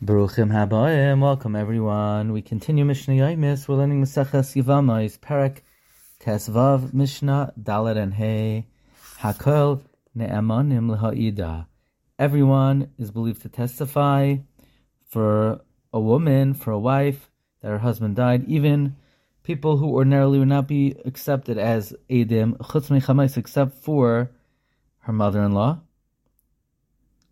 Baruchim habayim, welcome everyone. We continue Mishnah Yomis. We're learning Maseches Yevamos, Perek Tesvav Mishnah Dalet and Hey Hakol Ne'emanim L'Ha'ida. Everyone is believed to testify for a woman, for a wife, that her husband died. Even people who ordinarily would not be accepted as Edim, except for her mother-in-law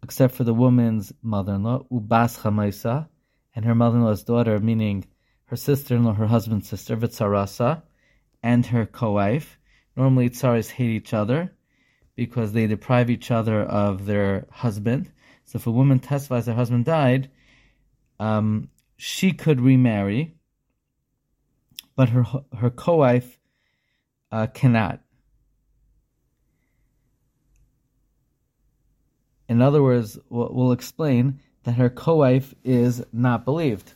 except for the woman's mother-in-law, Ubas Chamaisa, and her mother-in-law's daughter, meaning her sister-in-law, her husband's sister, Vitzarasa, and her co-wife. Normally, tsaris hate each other because they deprive each other of their husband. So if a woman testifies her husband died, um, she could remarry, but her her co-wife uh, cannot. In other words, we'll explain that her co-wife is not believed.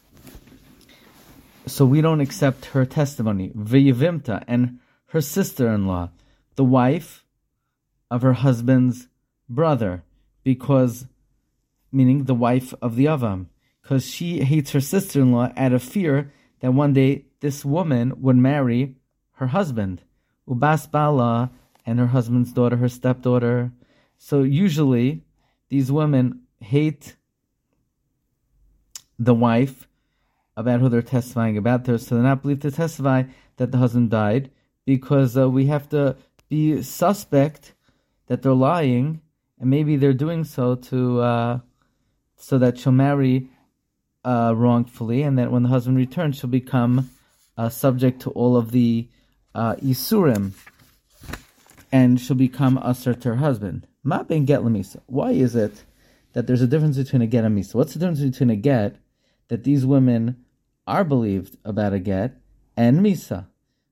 So we don't accept her testimony. V'yivimta, and her sister-in-law, the wife of her husband's brother, because, meaning the wife of the Avam, because she hates her sister-in-law out of fear that one day this woman would marry her husband. Ubas Bala and her husband's daughter, her stepdaughter. So usually these women hate the wife about who they're testifying about, so they're not believed to testify that the husband died because uh, we have to be suspect that they're lying, and maybe they're doing so to uh, so that she'll marry uh, wrongfully, and that when the husband returns, she'll become uh, subject to all of the uh, isurim, and she'll become usher to her husband. Ma ben get lemisa. Why is it that there's a difference between a get and misa? What's the difference between a get that these women are believed about a get and misa?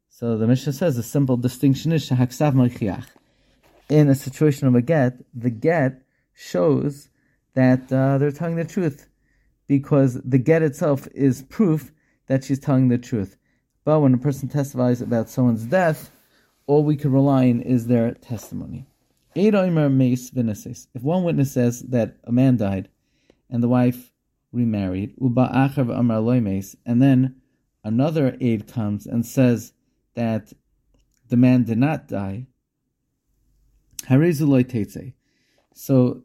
So the Mishnah says the simple distinction is shahaksav moichiach. In a situation of a get, the get shows that uh, they're telling the truth because the get itself is proof that she's telling the truth. But when a person testifies about someone's death, all we can rely on is their testimony. If one witness says that a man died and the wife remarried, and then another aid comes and says that the man did not die, so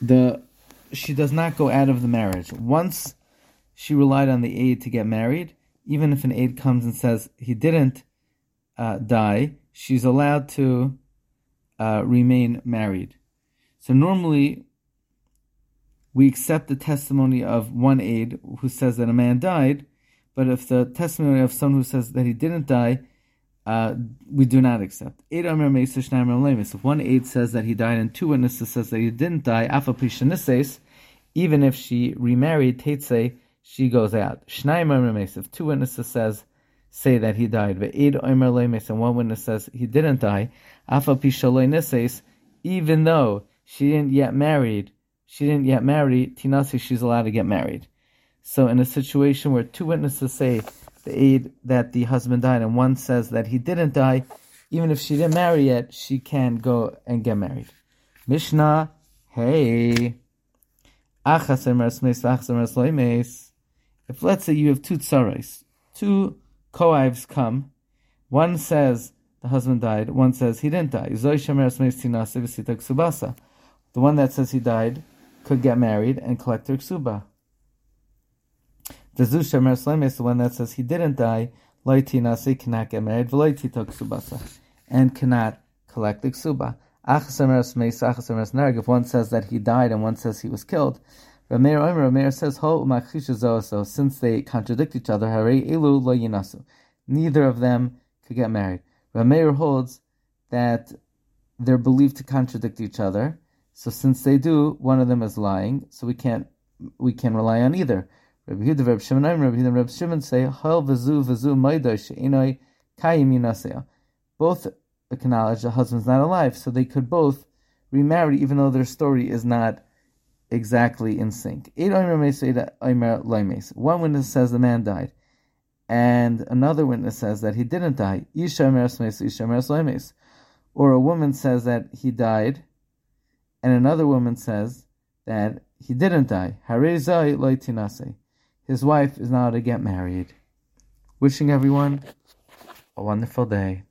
the she does not go out of the marriage. Once she relied on the aid to get married, even if an aide comes and says he didn't uh, die, she's allowed to uh, remain married. So normally, we accept the testimony of one aide who says that a man died, but if the testimony of someone who says that he didn't die, uh, we do not accept. If one aide says that he died and two witnesses says that he didn't die, even if she remarried, she goes out. If two witnesses says say that he died. The aid Omer Leimes, and one witness says he didn't die. Even though she didn't yet married, she didn't yet marry, Tinasi, she's allowed to get married. So in a situation where two witnesses say the aid that the husband died and one says that he didn't die, even if she didn't marry yet, she can go and get married. Mishnah, hey. If let's say you have two tsarais, two co-wives come. One says the husband died. One says he didn't die. The one that says he died could get married and collect her ksuba. The the one that says he didn't die, cannot get married, and cannot collect the ksuba. If one says that he died and one says he was killed, Rameir Omer Rameir says Ho so since they contradict each other, Hare Elu lo yinasu. Neither of them could get married. Rameir holds that they're believed to contradict each other. So since they do, one of them is lying. So we can't we can rely on either. Rabbi Yehuda, Rabbi Shimon, Rabbi Yehuda, Rabbi Shimon say yinaseo. Both acknowledge the husband's not alive, so they could both remarry, even though their story is not exactly in sync. One witness says the man died, and another witness says that he didn't die. Or a woman says that he died, and another woman says that he didn't die. His wife is now to get married. Wishing everyone a wonderful day.